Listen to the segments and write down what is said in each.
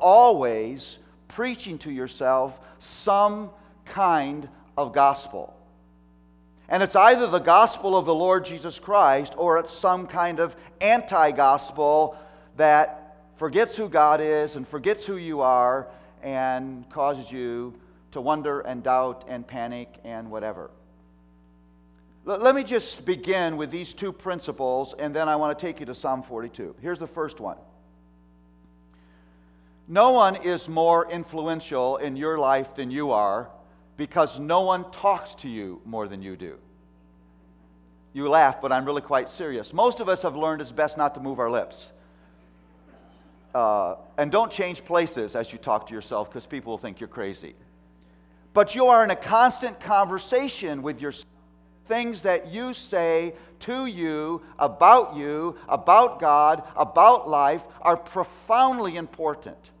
always preaching to yourself some kind of gospel. And it's either the gospel of the Lord Jesus Christ or it's some kind of anti gospel that forgets who God is and forgets who you are and causes you to wonder and doubt and panic and whatever. Let me just begin with these two principles, and then I want to take you to Psalm 42. Here's the first one No one is more influential in your life than you are because no one talks to you more than you do. You laugh, but I'm really quite serious. Most of us have learned it's best not to move our lips. Uh, and don't change places as you talk to yourself because people will think you're crazy. But you are in a constant conversation with yourself things that you say to you, about you, about God, about life are profoundly important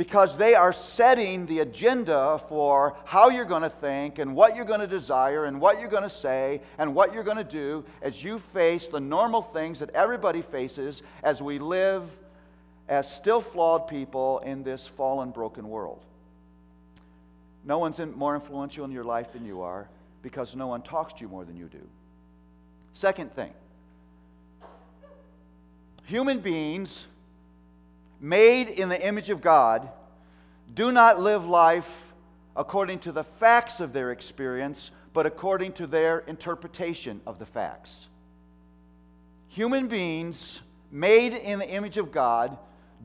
because they are setting the agenda for how you're going to think and what you're going to desire and what you're going to say and what you're going to do as you face the normal things that everybody faces as we live as still flawed people in this fallen, broken world. No one's more influential in your life than you are because no one talks to you more than you do. Second thing human beings made in the image of God do not live life according to the facts of their experience, but according to their interpretation of the facts. Human beings made in the image of God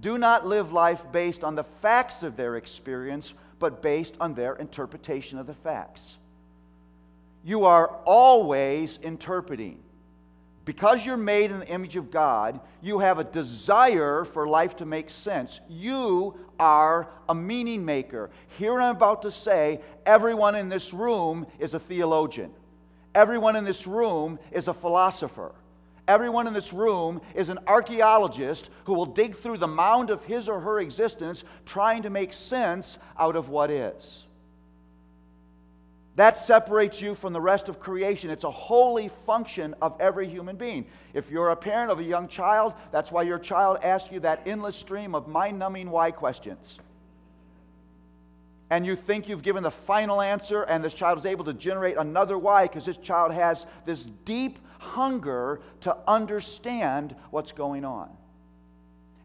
do not live life based on the facts of their experience, but based on their interpretation of the facts you are always interpreting. Because you're made in the image of God, you have a desire for life to make sense. You are a meaning maker. Here I'm about to say everyone in this room is a theologian, everyone in this room is a philosopher. Everyone in this room is an archaeologist who will dig through the mound of his or her existence trying to make sense out of what is. That separates you from the rest of creation. It's a holy function of every human being. If you're a parent of a young child, that's why your child asks you that endless stream of mind numbing why questions. And you think you've given the final answer, and this child is able to generate another why because this child has this deep hunger to understand what's going on.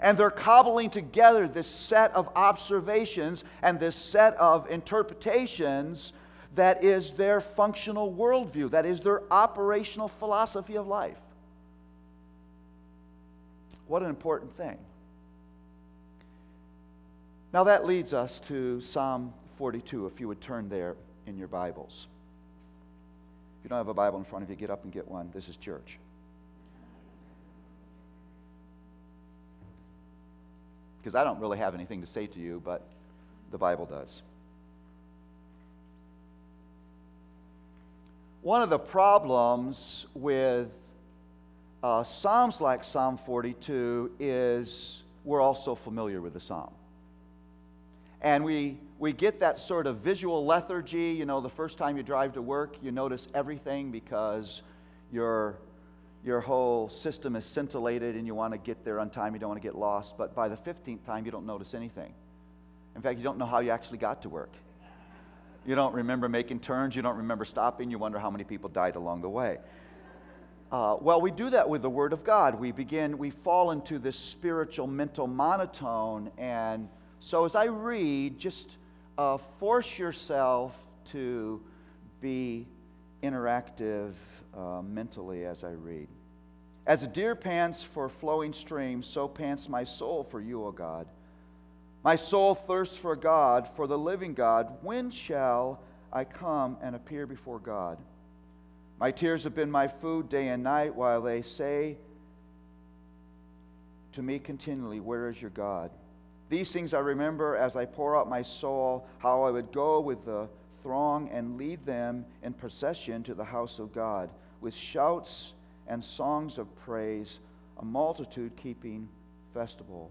And they're cobbling together this set of observations and this set of interpretations that is their functional worldview, that is their operational philosophy of life. What an important thing. Now that leads us to Psalm 42, if you would turn there in your Bibles. If you don't have a Bible in front of you, get up and get one. This is church. Because I don't really have anything to say to you, but the Bible does. One of the problems with uh, Psalms like Psalm 42 is we're also familiar with the Psalm. And we, we get that sort of visual lethargy. You know, the first time you drive to work, you notice everything because your, your whole system is scintillated and you want to get there on time. You don't want to get lost. But by the 15th time, you don't notice anything. In fact, you don't know how you actually got to work. You don't remember making turns. You don't remember stopping. You wonder how many people died along the way. Uh, well, we do that with the Word of God. We begin, we fall into this spiritual mental monotone. And so as I read, just uh, force yourself to be interactive uh, mentally as I read. As a deer pants for flowing streams, so pants my soul for you, O God. My soul thirsts for God, for the living God. When shall I come and appear before God? My tears have been my food day and night, while they say to me continually, Where is your God? These things I remember as I pour out my soul, how I would go with the throng and lead them in procession to the house of God, with shouts and songs of praise, a multitude keeping festival.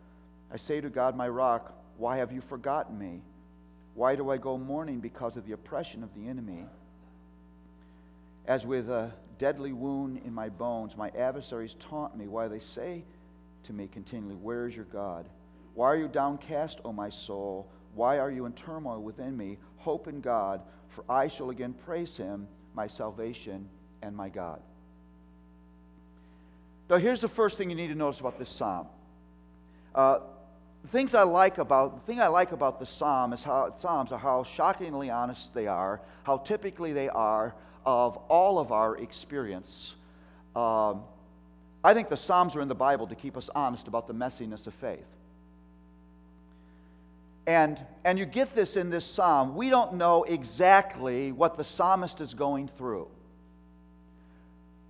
I say to God, my rock, why have you forgotten me? Why do I go mourning because of the oppression of the enemy? As with a deadly wound in my bones, my adversaries taunt me, while they say to me continually, Where is your God? Why are you downcast, O my soul? Why are you in turmoil within me? Hope in God, for I shall again praise him, my salvation and my God. Now, here's the first thing you need to notice about this psalm. Uh, things I like about the thing I like about the psalm is how psalms are how shockingly honest they are, how typically they are of all of our experience. Um, I think the psalms are in the Bible to keep us honest about the messiness of faith. And, and you get this in this psalm. We don't know exactly what the psalmist is going through.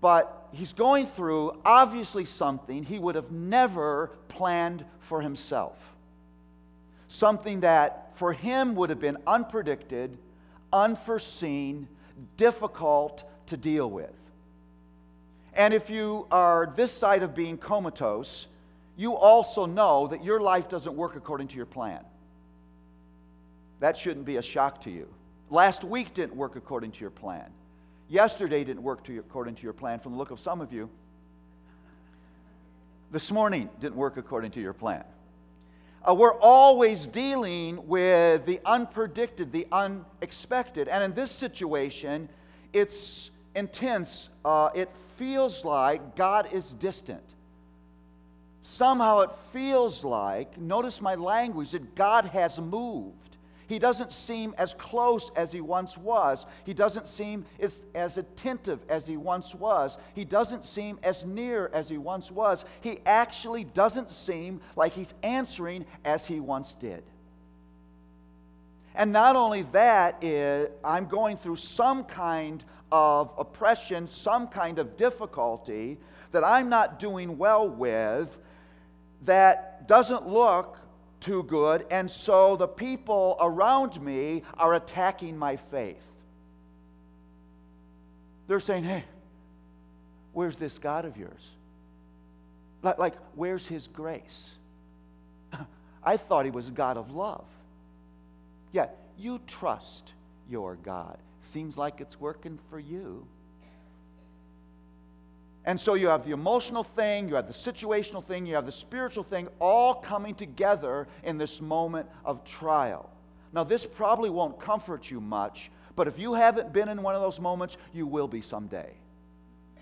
But he's going through obviously something he would have never planned for himself. Something that for him would have been unpredicted, unforeseen, difficult to deal with. And if you are this side of being comatose, you also know that your life doesn't work according to your plan. That shouldn't be a shock to you. Last week didn't work according to your plan. Yesterday didn't work to according to your plan from the look of some of you. This morning didn't work according to your plan. Uh, we're always dealing with the unpredicted, the unexpected. And in this situation, it's intense. Uh, it feels like God is distant. Somehow it feels like, notice my language, that God has moved. He doesn't seem as close as he once was. He doesn't seem as, as attentive as he once was. He doesn't seem as near as he once was. He actually doesn't seem like he's answering as he once did. And not only that, is, I'm going through some kind of oppression, some kind of difficulty that I'm not doing well with that doesn't look too good, and so the people around me are attacking my faith. They're saying, hey, where's this God of yours? Like, like where's his grace? I thought he was a God of love. Yeah, you trust your God. Seems like it's working for you. And so you have the emotional thing, you have the situational thing, you have the spiritual thing all coming together in this moment of trial. Now, this probably won't comfort you much, but if you haven't been in one of those moments, you will be someday.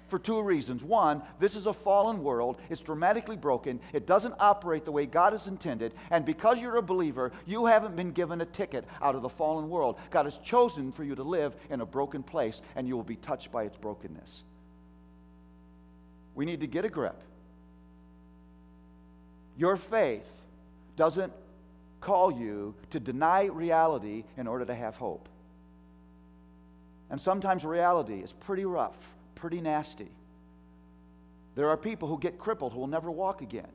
For two reasons. One, this is a fallen world. It's dramatically broken. It doesn't operate the way God has intended. And because you're a believer, you haven't been given a ticket out of the fallen world. God has chosen for you to live in a broken place, and you will be touched by its brokenness. We need to get a grip. Your faith doesn't call you to deny reality in order to have hope. And sometimes reality is pretty rough, pretty nasty. There are people who get crippled who will never walk again.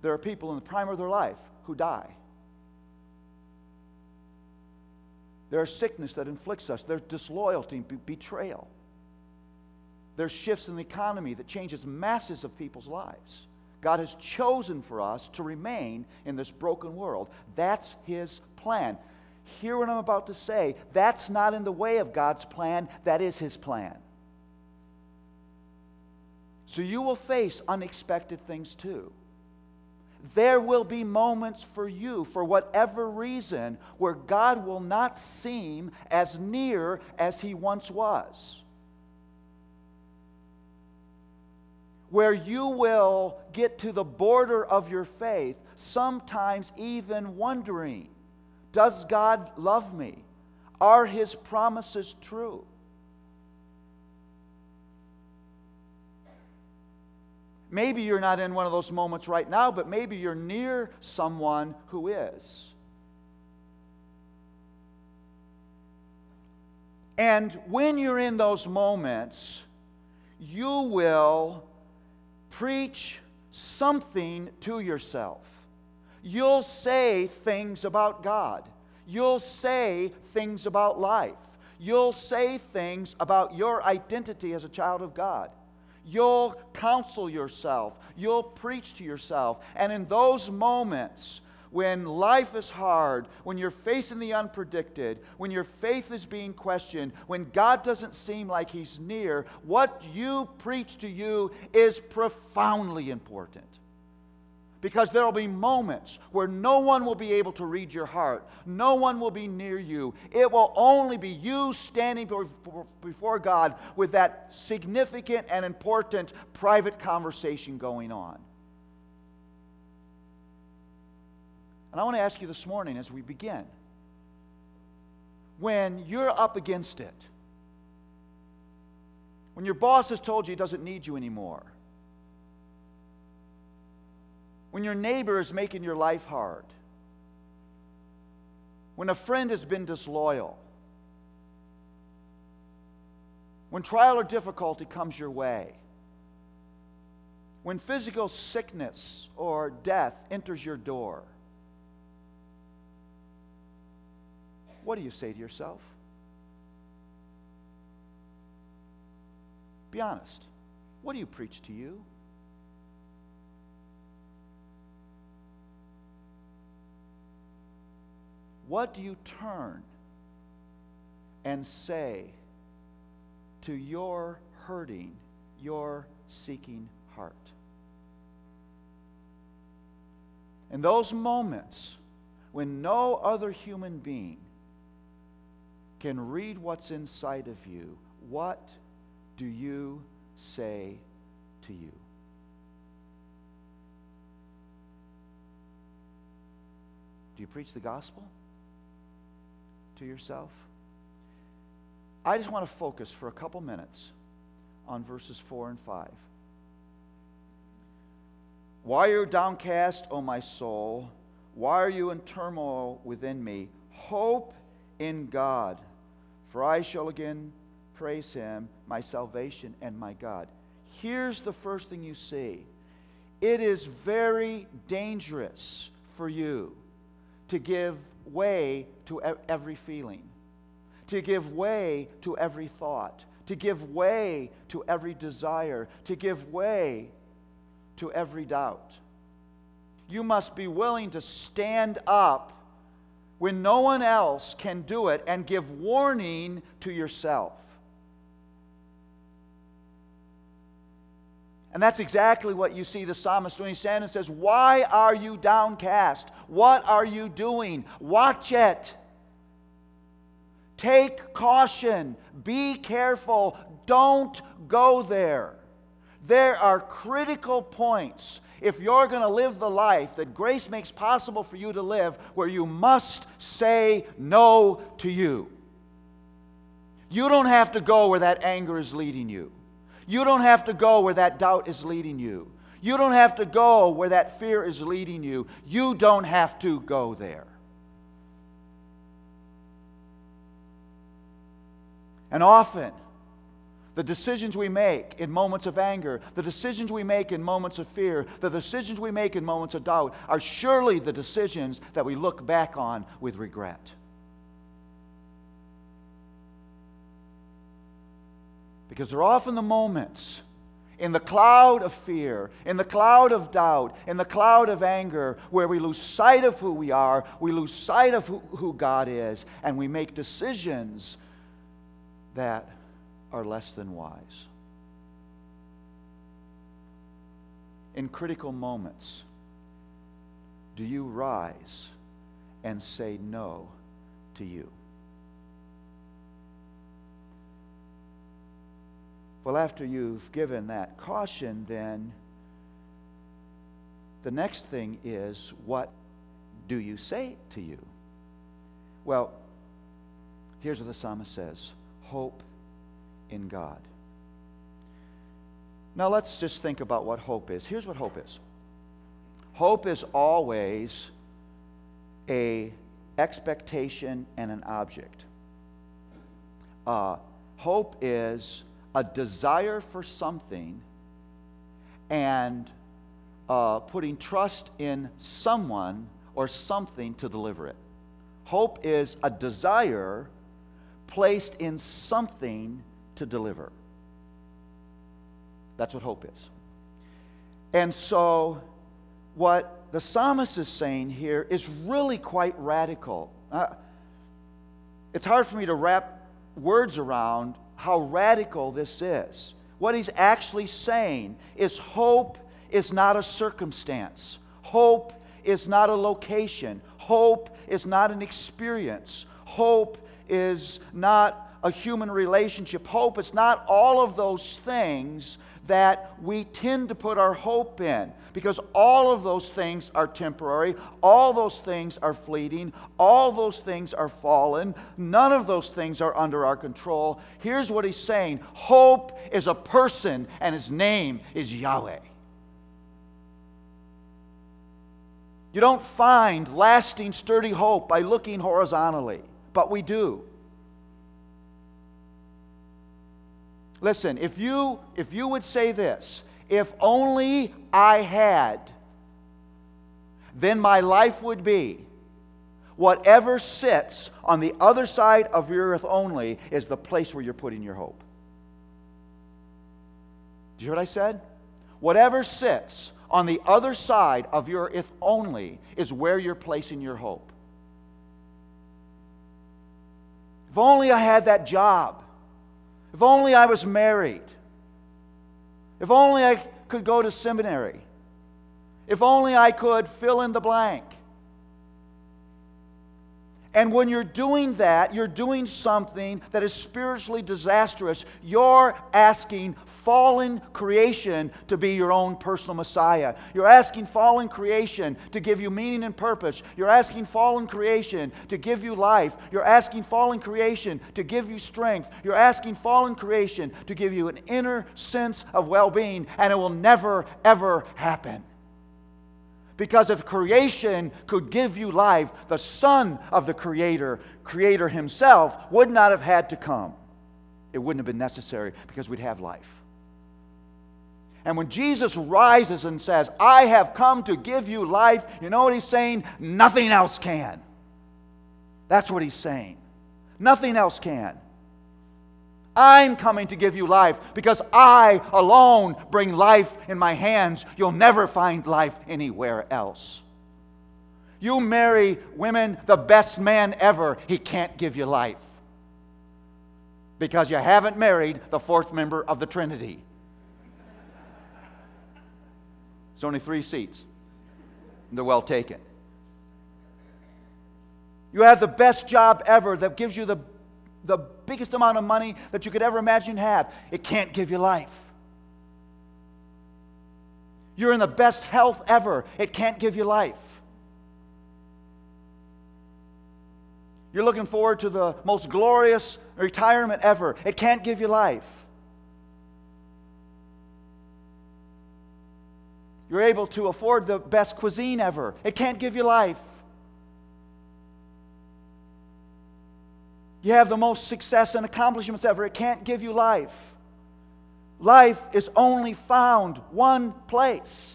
There are people in the prime of their life who die. There's sickness that inflicts us. There's disloyalty and betrayal. There's shifts in the economy that changes masses of people's lives. God has chosen for us to remain in this broken world. That's His plan. Hear what I'm about to say. That's not in the way of God's plan, that is His plan. So you will face unexpected things too. There will be moments for you, for whatever reason, where God will not seem as near as He once was. Where you will get to the border of your faith, sometimes even wondering Does God love me? Are his promises true? Maybe you're not in one of those moments right now, but maybe you're near someone who is. And when you're in those moments, you will preach something to yourself. You'll say things about God. You'll say things about life. You'll say things about your identity as a child of God. You'll counsel yourself. You'll preach to yourself. And in those moments, when life is hard, when you're facing the unpredicted, when your faith is being questioned, when God doesn't seem like He's near, what you preach to you is profoundly important. Because there will be moments where no one will be able to read your heart, no one will be near you. It will only be you standing before God with that significant and important private conversation going on. And I want to ask you this morning as we begin when you're up against it, when your boss has told you he doesn't need you anymore, when your neighbor is making your life hard, when a friend has been disloyal, when trial or difficulty comes your way, when physical sickness or death enters your door, what do you say to yourself? Be honest. What do you preach to you? What do you turn and say to your hurting, your seeking heart? In those moments when no other human being can read what's inside of you, what do you say to you? Do you preach the gospel to yourself? I just want to focus for a couple minutes on verses 4 and 5. Why are you downcast, O my soul? Why are you in turmoil within me? Hope in God for I shall again praise him, my salvation and my God. Here's the first thing you see it is very dangerous for you to give way to every feeling, to give way to every thought, to give way to every desire, to give way to every doubt. You must be willing to stand up when no one else can do it and give warning to yourself. And that's exactly what you see the psalmist doing. He stands and says, Why are you downcast? What are you doing? Watch it. Take caution. Be careful. Don't go there. There are critical points if you're going to live the life that grace makes possible for you to live, where you must say no to you. You don't have to go where that anger is leading you. You don't have to go where that doubt is leading you. You don't have to go where that fear is leading you. You don't have to go there. And often, the decisions we make in moments of anger, the decisions we make in moments of fear, the decisions we make in moments of doubt are surely the decisions that we look back on with regret. Because they're often the moments in the cloud of fear, in the cloud of doubt, in the cloud of anger, where we lose sight of who we are, we lose sight of who, who God is, and we make decisions that are less than wise. In critical moments, do you rise and say no to you? Well, after you've given that caution, then the next thing is what do you say to you? Well, here's what the psalmist says hope in God. Now let's just think about what hope is. Here's what hope is. Hope is always a expectation and an object. Uh, hope is a desire for something and uh, putting trust in someone or something to deliver it. Hope is a desire placed in something to deliver. That's what hope is. And so, what the psalmist is saying here is really quite radical. Uh, it's hard for me to wrap words around how radical this is. What he's actually saying is hope is not a circumstance, hope is not a location, hope is not an experience, hope is not a human relationship, hope is not all of those things that we tend to put our hope in because all of those things are temporary, all those things are fleeting, all those things are fallen, none of those things are under our control. Here's what he's saying hope is a person, and his name is Yahweh. You don't find lasting, sturdy hope by looking horizontally, but we do. Listen, if you, if you would say this, if only I had, then my life would be. Whatever sits on the other side of your earth only is the place where you're putting your hope. Do you hear what I said? Whatever sits on the other side of your if only is where you're placing your hope. If only I had that job. If only I was married. If only I could go to seminary. If only I could fill in the blank. And when you're doing that, you're doing something that is spiritually disastrous. You're asking fallen creation to be your own personal Messiah. You're asking fallen creation to give you meaning and purpose. You're asking fallen creation to give you life. You're asking fallen creation to give you strength. You're asking fallen creation to give you an inner sense of well being, and it will never, ever happen. Because if creation could give you life, the Son of the Creator, Creator Himself, would not have had to come. It wouldn't have been necessary because we'd have life. And when Jesus rises and says, I have come to give you life, you know what He's saying? Nothing else can. That's what He's saying. Nothing else can. I'm coming to give you life because I alone bring life in my hands. You'll never find life anywhere else. You marry women, the best man ever, he can't give you life because you haven't married the fourth member of the Trinity. It's only three seats, they're well taken. You have the best job ever that gives you the the biggest amount of money that you could ever imagine have, it can't give you life. You're in the best health ever, it can't give you life. You're looking forward to the most glorious retirement ever, it can't give you life. You're able to afford the best cuisine ever, it can't give you life. You have the most success and accomplishments ever. It can't give you life. Life is only found one place.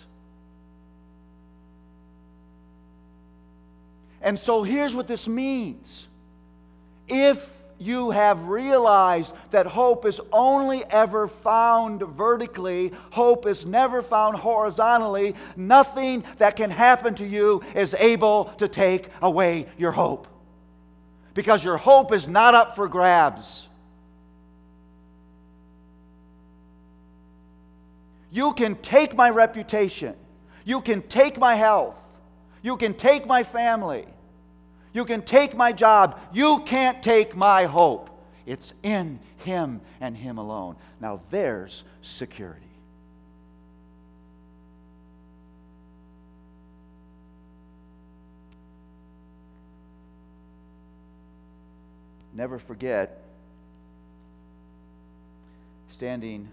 And so here's what this means. If you have realized that hope is only ever found vertically, hope is never found horizontally, nothing that can happen to you is able to take away your hope because your hope is not up for grabs. You can take my reputation. You can take my health. You can take my family. You can take my job. You can't take my hope. It's in Him and Him alone. Now there's security. Never forget standing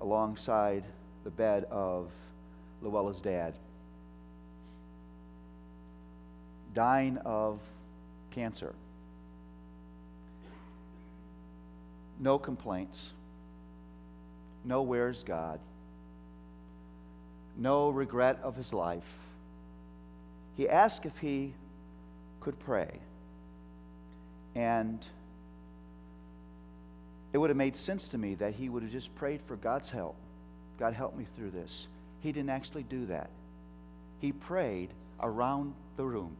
alongside the bed of Luella's dad, dying of cancer. No complaints. No, where's God? no regret of his life. He asked if he could pray. And it would have made sense to me that he would have just prayed for God's help. God, help me through this. He didn't actually do that. He prayed around the room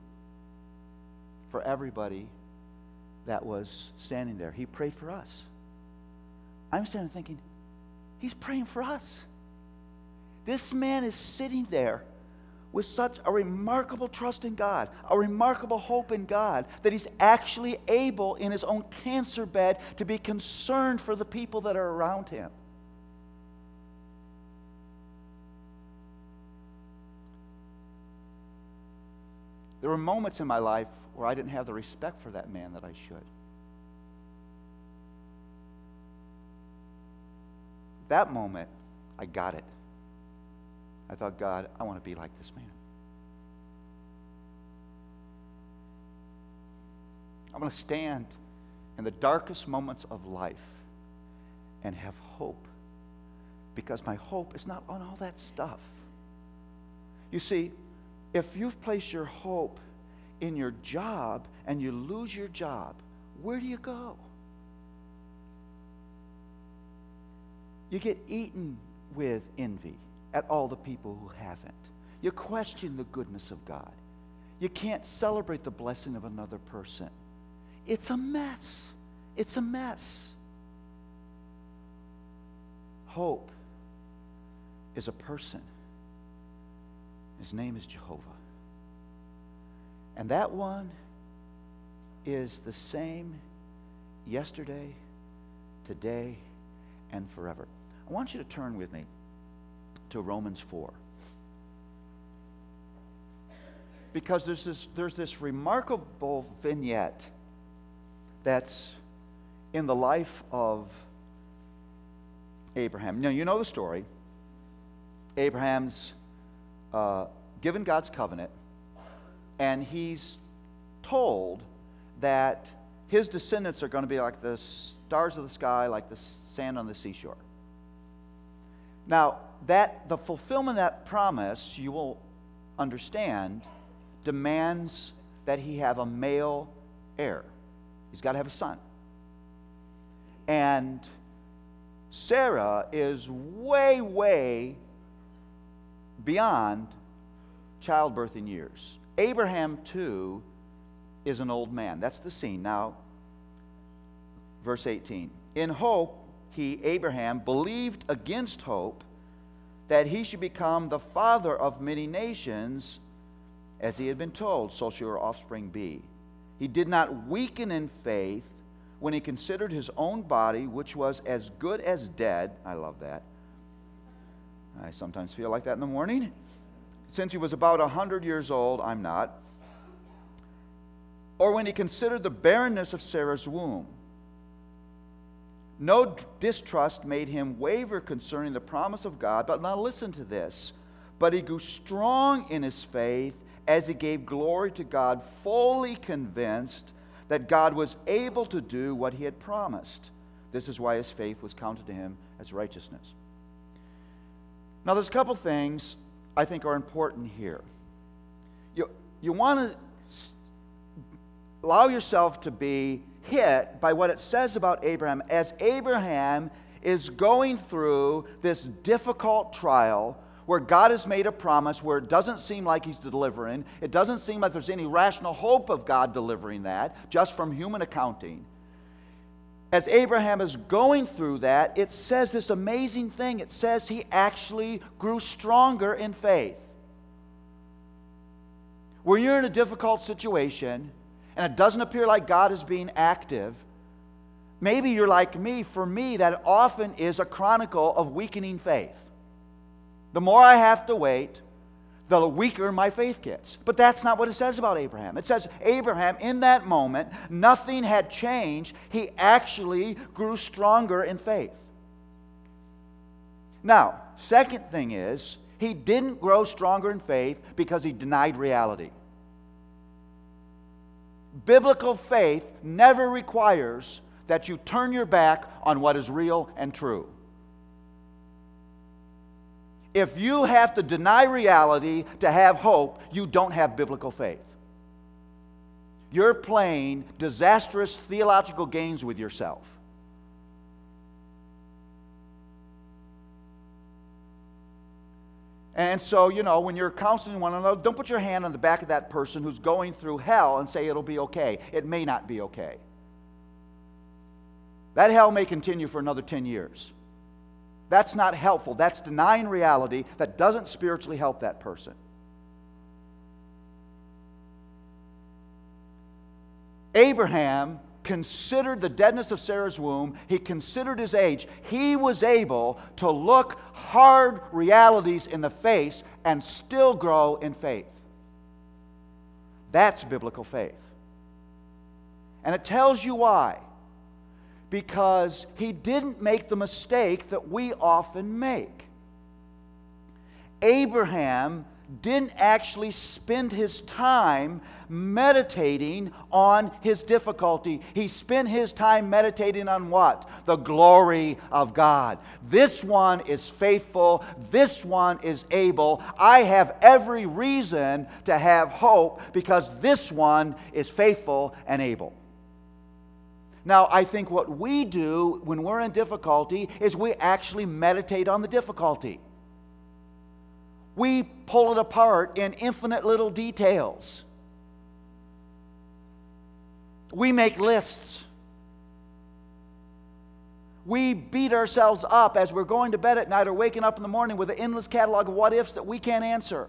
for everybody that was standing there. He prayed for us. I'm standing thinking, He's praying for us. This man is sitting there with such a remarkable trust in God, a remarkable hope in God, that he's actually able in his own cancer bed to be concerned for the people that are around him. There were moments in my life where I didn't have the respect for that man that I should. That moment, I got it. I thought, God, I want to be like this man. I'm going to stand in the darkest moments of life and have hope because my hope is not on all that stuff. You see, if you've placed your hope in your job and you lose your job, where do you go? You get eaten with envy at all the people who haven't. You question the goodness of God. You can't celebrate the blessing of another person. It's a mess. It's a mess. Hope is a person. His name is Jehovah. And that one is the same yesterday, today, and forever. I want you to turn with me to Romans 4. Because there's this, there's this remarkable vignette that's in the life of Abraham. Now, you know the story. Abraham's uh, given God's covenant, and he's told that his descendants are going to be like the stars of the sky, like the sand on the seashore. Now, that the fulfillment of that promise, you will understand, demands that he have a male heir. He's got to have a son. And Sarah is way, way beyond childbirthing years. Abraham, too, is an old man. That's the scene. Now, verse 18. In hope, he, Abraham, believed against hope that he should become the father of many nations, as he had been told, so shall your offspring be. He did not weaken in faith when he considered his own body, which was as good as dead. I love that. I sometimes feel like that in the morning. Since he was about a 100 years old, I'm not. Or when he considered the barrenness of Sarah's womb. No distrust made him waver concerning the promise of God. But now listen to this. But he grew strong in his faith as he gave glory to God, fully convinced that God was able to do what he had promised. This is why his faith was counted to him as righteousness. Now, there's a couple things I think are important here. You, you want to allow yourself to be hit by what it says about Abraham as Abraham is going through this difficult trial where God has made a promise where it doesn't seem like He's delivering. It doesn't seem like there's any rational hope of God delivering that, just from human accounting. As Abraham is going through that, it says this amazing thing. It says he actually grew stronger in faith. When you're in a difficult situation, and it doesn't appear like God is being active, maybe you're like me. For me, that often is a chronicle of weakening faith. The more I have to wait, the weaker my faith gets. But that's not what it says about Abraham. It says Abraham, in that moment, nothing had changed. He actually grew stronger in faith. Now, second thing is, he didn't grow stronger in faith because he denied reality biblical faith never requires that you turn your back on what is real and true. If you have to deny reality to have hope, you don't have biblical faith. You're playing disastrous theological games with yourself. And so, you know, when you're counseling one another, don't put your hand on the back of that person who's going through hell and say it'll be okay. It may not be okay. That hell may continue for another 10 years. That's not helpful. That's denying reality that doesn't spiritually help that person. Abraham considered the deadness of Sarah's womb, he considered his age. He was able to look hard realities in the face and still grow in faith. That's biblical faith. And it tells you why. Because he didn't make the mistake that we often make. Abraham didn't actually spend his time meditating on his difficulty. He spent his time meditating on what? The glory of God. This one is faithful. This one is able. I have every reason to have hope because this one is faithful and able. Now, I think what we do when we're in difficulty is we actually meditate on the difficulty. We pull it apart in infinite little details. We make lists. We beat ourselves up as we're going to bed at night or waking up in the morning with an endless catalog of what ifs that we can't answer.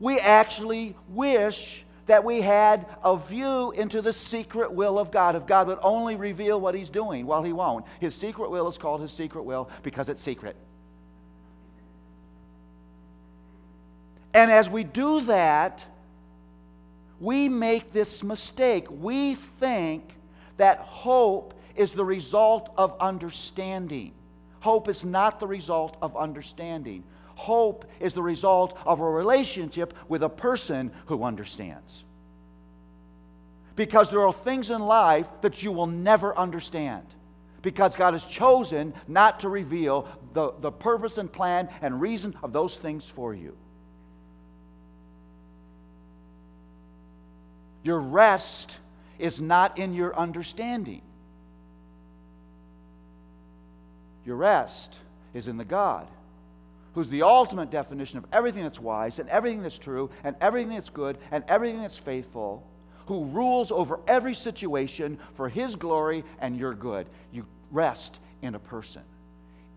We actually wish that we had a view into the secret will of God. If God would only reveal what He's doing, well, He won't. His secret will is called His secret will because it's secret. And as we do that, we make this mistake. We think that hope is the result of understanding. Hope is not the result of understanding. Hope is the result of a relationship with a person who understands. Because there are things in life that you will never understand. Because God has chosen not to reveal the, the purpose and plan and reason of those things for you. Your rest is not in your understanding. Your rest is in the God who's the ultimate definition of everything that's wise and everything that's true and everything that's good and everything that's faithful, who rules over every situation for his glory and your good. You rest in a person,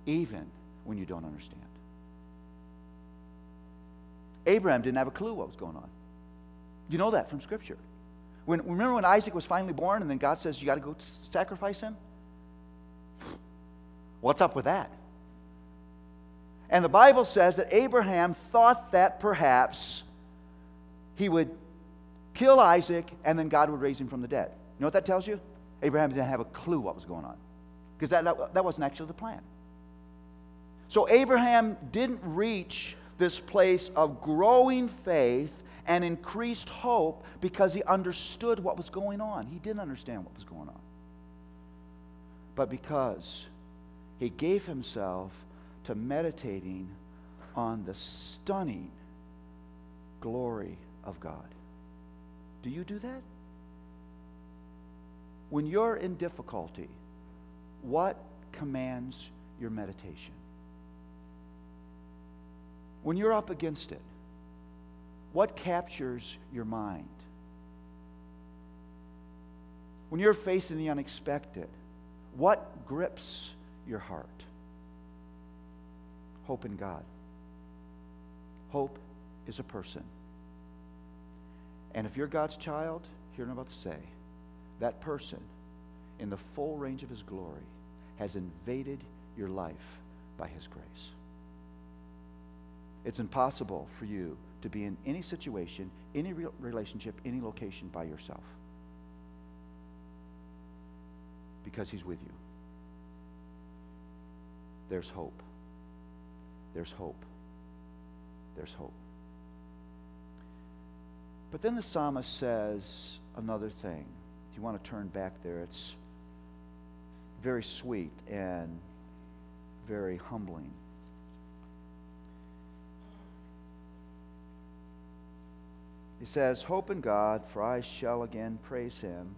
even when you don't understand. Abraham didn't have a clue what was going on. You know that from Scripture. When, remember when Isaac was finally born and then God says, You got to go sacrifice him? What's up with that? And the Bible says that Abraham thought that perhaps he would kill Isaac and then God would raise him from the dead. You know what that tells you? Abraham didn't have a clue what was going on because that, that, that wasn't actually the plan. So Abraham didn't reach this place of growing faith and increased hope because he understood what was going on. He didn't understand what was going on. But because he gave himself to meditating on the stunning glory of God. Do you do that? When you're in difficulty, what commands your meditation? When you're up against it, what captures your mind? When you're facing the unexpected, what grips your heart? Hope in God. Hope is a person. And if you're God's child, hear what I'm about to say. That person, in the full range of his glory, has invaded your life by his grace. It's impossible for you to be in any situation, any relationship, any location by yourself. Because He's with you. There's hope. There's hope. There's hope. But then the psalmist says another thing. If you want to turn back there, it's very sweet and very humbling. He says, Hope in God, for I shall again praise him.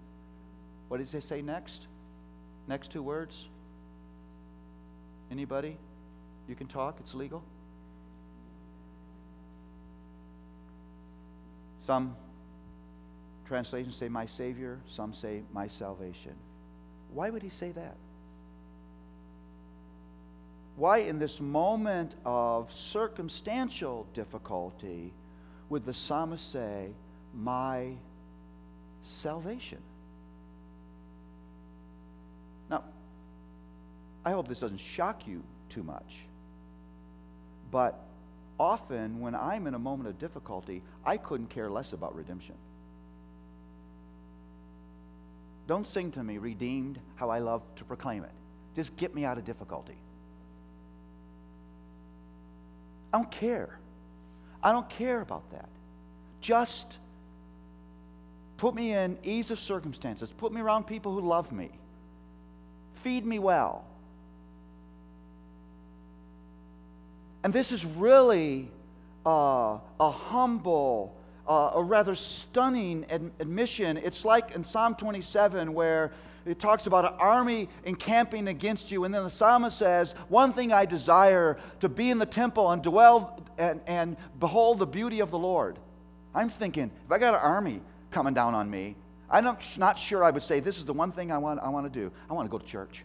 What does he say next? Next two words? Anybody? You can talk, it's legal. Some translations say, My Savior, some say, My salvation. Why would he say that? Why, in this moment of circumstantial difficulty, would the psalmist say, My salvation? Now, I hope this doesn't shock you too much, but often when I'm in a moment of difficulty, I couldn't care less about redemption. Don't sing to me, redeemed, how I love to proclaim it. Just get me out of difficulty. I don't care. I don't care about that. Just put me in ease of circumstances, put me around people who love me, feed me well. And this is really uh, a humble, uh, a rather stunning ad- admission. It's like in Psalm 27 where it talks about an army encamping against you. And then the psalmist says, One thing I desire to be in the temple and dwell and, and behold the beauty of the Lord. I'm thinking, if I got an army coming down on me, I'm not, sure I would say, This is the one thing I want, I want to do. I want to go to church.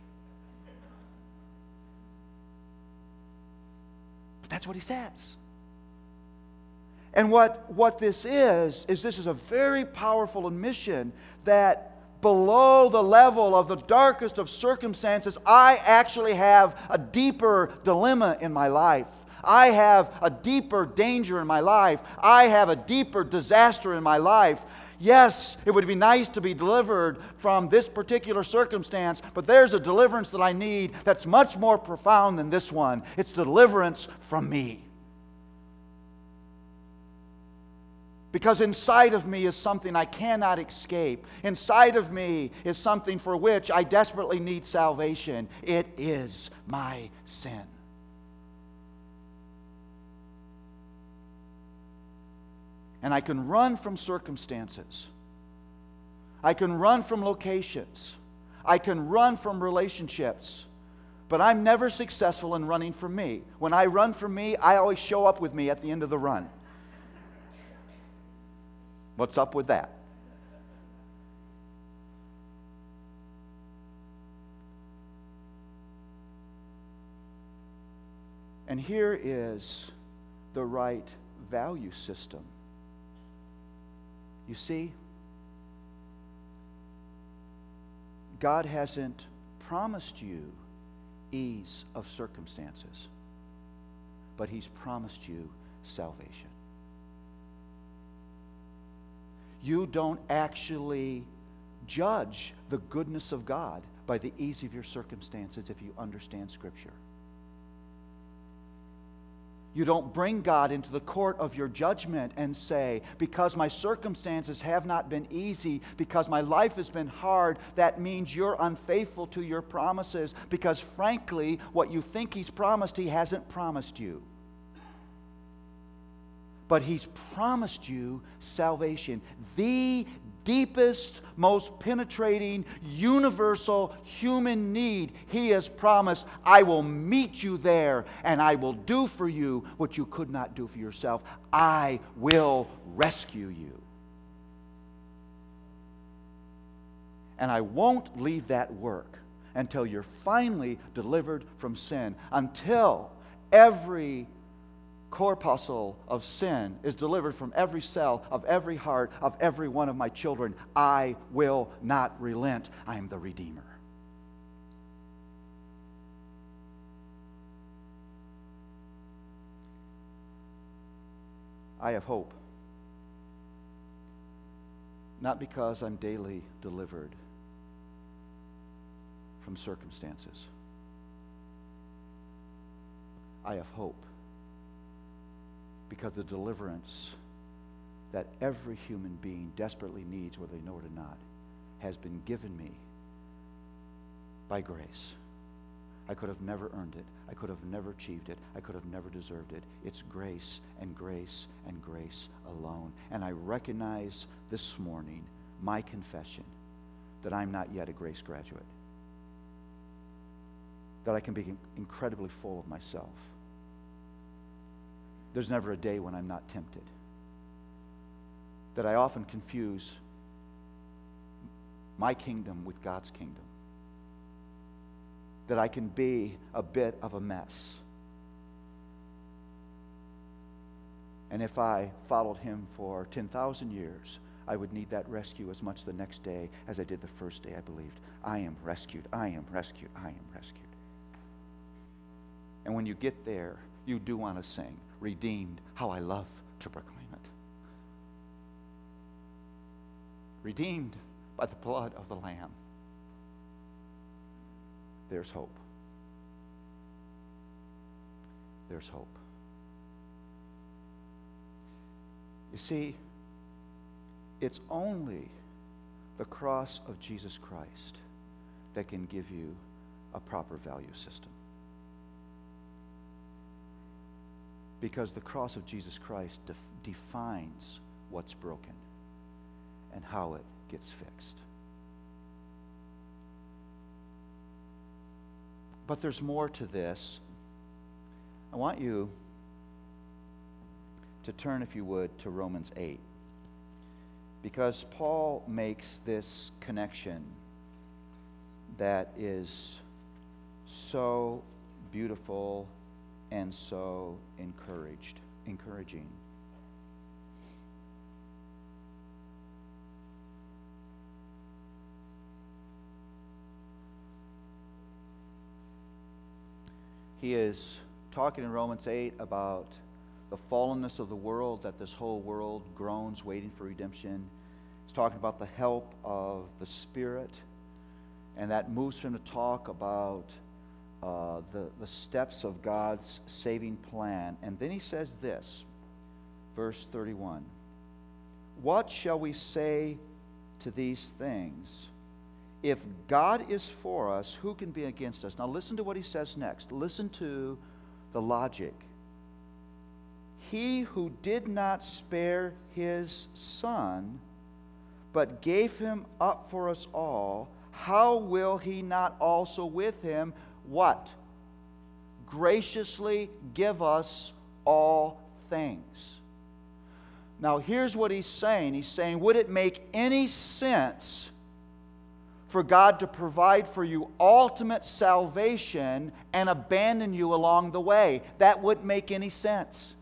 But that's what he says. And what, what this is, is this is a very powerful admission that below the level of the darkest of circumstances, I actually have a deeper dilemma in my life. I have a deeper danger in my life. I have a deeper disaster in my life. Yes, it would be nice to be delivered from this particular circumstance, but there's a deliverance that I need that's much more profound than this one. It's deliverance from me. Because inside of me is something I cannot escape. Inside of me is something for which I desperately need salvation. It is my sin. And I can run from circumstances. I can run from locations. I can run from relationships. But I'm never successful in running from me. When I run from me, I always show up with me at the end of the run. What's up with that? And here is the right value system. You see, God hasn't promised you ease of circumstances, but He's promised you salvation. You don't actually judge the goodness of God by the ease of your circumstances if you understand Scripture. You don't bring God into the court of your judgment and say, because my circumstances have not been easy, because my life has been hard, that means you're unfaithful to your promises, because frankly, what you think He's promised, He hasn't promised you but He's promised you salvation. The deepest, most penetrating, universal human need. He has promised, I will meet you there and I will do for you what you could not do for yourself. I will rescue you. And I won't leave that work until you're finally delivered from sin, until every corpuscle of sin is delivered from every cell of every heart of every one of my children, I will not relent. I am the Redeemer. I have hope. Not because I'm daily delivered from circumstances. I have hope because the deliverance that every human being desperately needs, whether they know it or not, has been given me by grace. I could have never earned it. I could have never achieved it. I could have never deserved it. It's grace and grace and grace alone. And I recognize this morning my confession that I'm not yet a grace graduate, that I can be incredibly full of myself. There's never a day when I'm not tempted, that I often confuse my kingdom with God's kingdom that I can be a bit of a mess. And if I followed him for 10,000 years, I would need that rescue as much the next day as I did the first day I believed. I am rescued, I am rescued, I am rescued. And when you get there, you do want to sing, Redeemed, how I love to proclaim it. Redeemed by the blood of the Lamb there's hope. There's hope. You see, it's only the cross of Jesus Christ that can give you a proper value system. Because the cross of Jesus Christ def- defines what's broken and how it gets fixed. But there's more to this. I want you to turn, if you would, to Romans 8. Because Paul makes this connection that is so beautiful and so encouraged, encouraging. He is talking in Romans 8 about the fallenness of the world, that this whole world groans waiting for redemption. He's talking about the help of the Spirit, and that moves him to talk about uh, the, the steps of God's saving plan. And then he says this, verse 31 What shall we say to these things? if God is for us, who can be against us? Now, listen to what he says next. Listen to the logic. He who did not spare his son, but gave him up for us all, how will he not also with him what? Graciously give us all things. Now, here's what he's saying. He's saying, Would it make any sense for God to provide for you ultimate salvation and abandon you along the way. That wouldn't make any sense.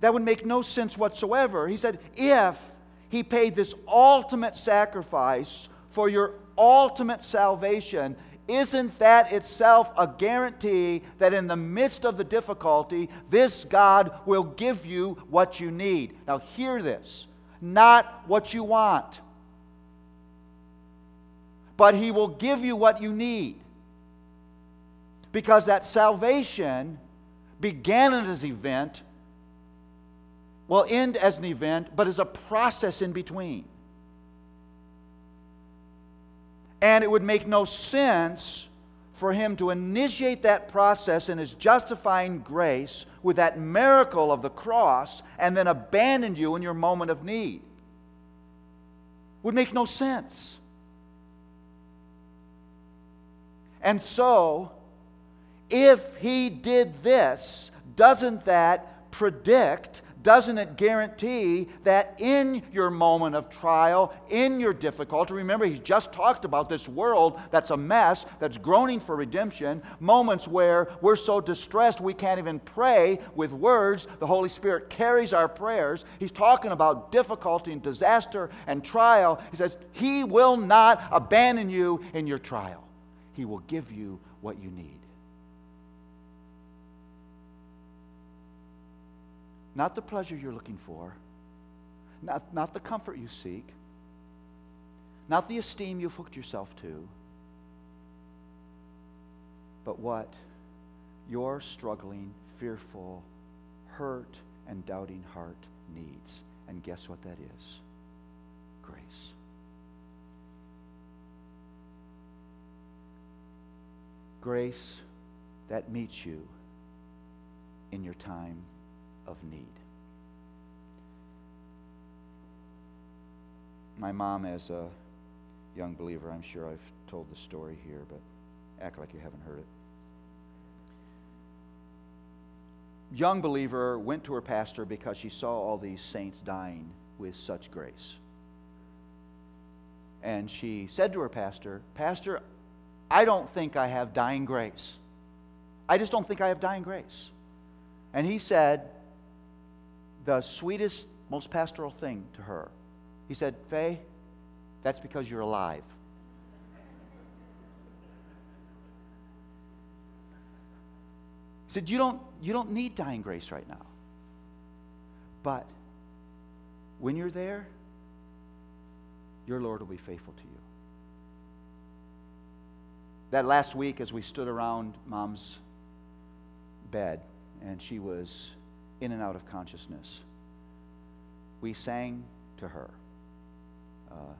That would make no sense whatsoever. He said, if He paid this ultimate sacrifice for your ultimate salvation, isn't that itself a guarantee that in the midst of the difficulty, this God will give you what you need? Now, hear this not what you want. But He will give you what you need. Because that salvation began as an event, will end as an event, but as a process in between. And it would make no sense for him to initiate that process in his justifying grace with that miracle of the cross and then abandon you in your moment of need. Would make no sense. And so, if he did this, doesn't that predict doesn't it guarantee that in your moment of trial, in your difficulty, remember, he's just talked about this world that's a mess, that's groaning for redemption, moments where we're so distressed we can't even pray with words. The Holy Spirit carries our prayers. He's talking about difficulty and disaster and trial. He says, He will not abandon you in your trial, He will give you what you need. not the pleasure you're looking for, not, not the comfort you seek, not the esteem you've hooked yourself to, but what your struggling, fearful, hurt, and doubting heart needs. And guess what that is? Grace. Grace that meets you in your time of need. My mom, as a young believer, I'm sure I've told the story here, but act like you haven't heard it. Young believer went to her pastor because she saw all these saints dying with such grace. And she said to her pastor, Pastor, I don't think I have dying grace. I just don't think I have dying grace. And he said the sweetest, most pastoral thing to her. He said, Faye, that's because you're alive. He said, you don't, you don't need dying grace right now. But when you're there, your Lord will be faithful to you. That last week, as we stood around mom's bed and she was in and out of consciousness, we sang to her. Uh,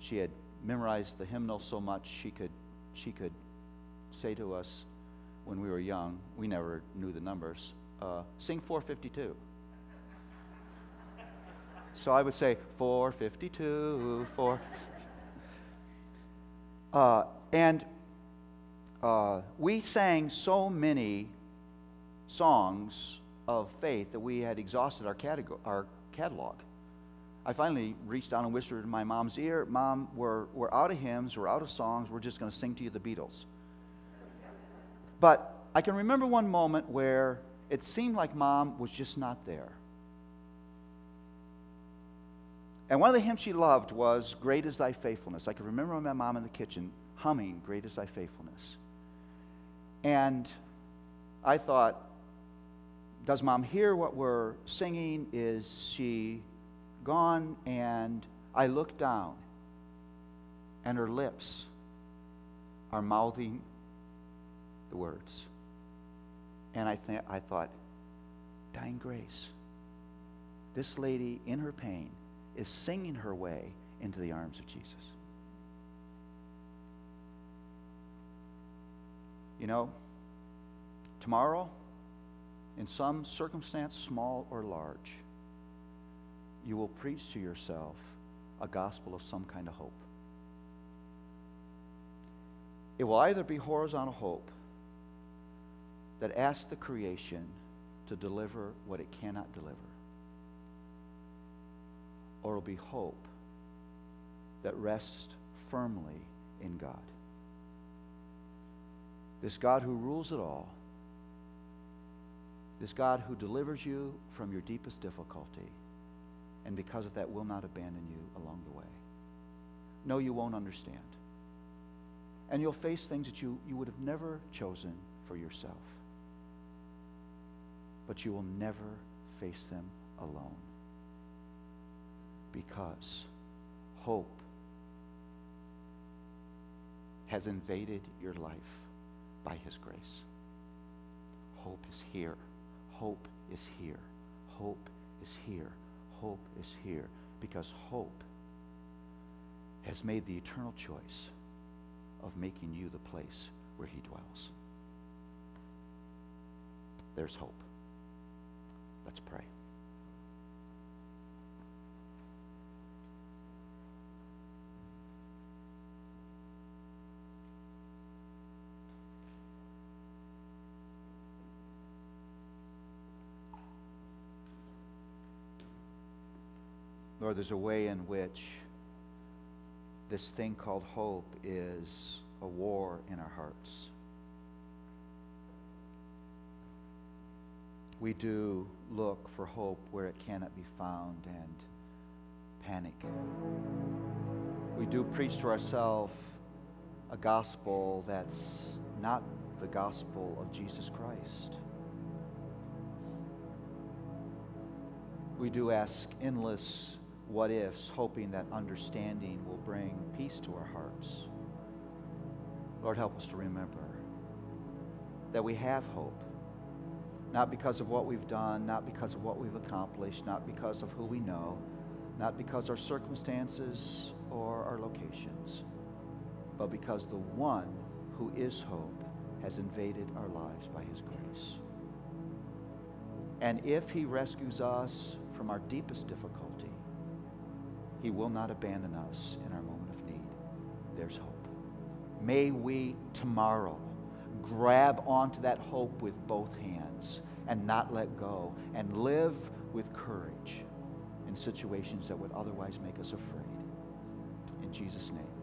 she had memorized the hymnal so much she could, she could say to us when we were young, we never knew the numbers, uh, sing 452. so I would say 452, 4. Uh, and uh, we sang so many songs of faith that we had exhausted our, our catalog. I finally reached down and whispered in my mom's ear, Mom, we're, we're out of hymns, we're out of songs, we're just going to sing to you the Beatles. But I can remember one moment where it seemed like mom was just not there. And one of the hymns she loved was Great is Thy Faithfulness. I can remember my mom in the kitchen humming Great is Thy Faithfulness. And I thought, does mom hear what we're singing? Is she gone? And I look down, and her lips are mouthing the words. And I, th- I thought, dying grace. This lady, in her pain, is singing her way into the arms of Jesus. You know, tomorrow, in some circumstance, small or large, you will preach to yourself a gospel of some kind of hope. It will either be horizontal hope that asks the creation to deliver what it cannot deliver, or it'll be hope that rests firmly in God. This God who rules it all, this God who delivers you from your deepest difficulty, and because of that will not abandon you along the way. No, you won't understand. And you'll face things that you, you would have never chosen for yourself but you will never face them alone. Because hope has invaded your life by His grace. Hope is here. Hope is here. Hope is here. Hope is here. Because hope has made the eternal choice of making you the place where He dwells. There's hope. Let's pray. Lord, there's a way in which this thing called hope is a war in our hearts. we do look for hope where it cannot be found and panic. We do preach to ourselves a gospel that's not the gospel of Jesus Christ. We do ask endless what ifs, hoping that understanding will bring peace to our hearts. Lord, help us to remember that we have hope not because of what we've done, not because of what we've accomplished, not because of who we know, not because our circumstances or our locations, but because the one who is hope, has invaded our lives by his grace. And if he rescues us from our deepest difficulty, he will not abandon us in our moment of need. There's hope. May we tomorrow grab onto that hope with both hands and not let go and live with courage in situations that would otherwise make us afraid. In Jesus' name.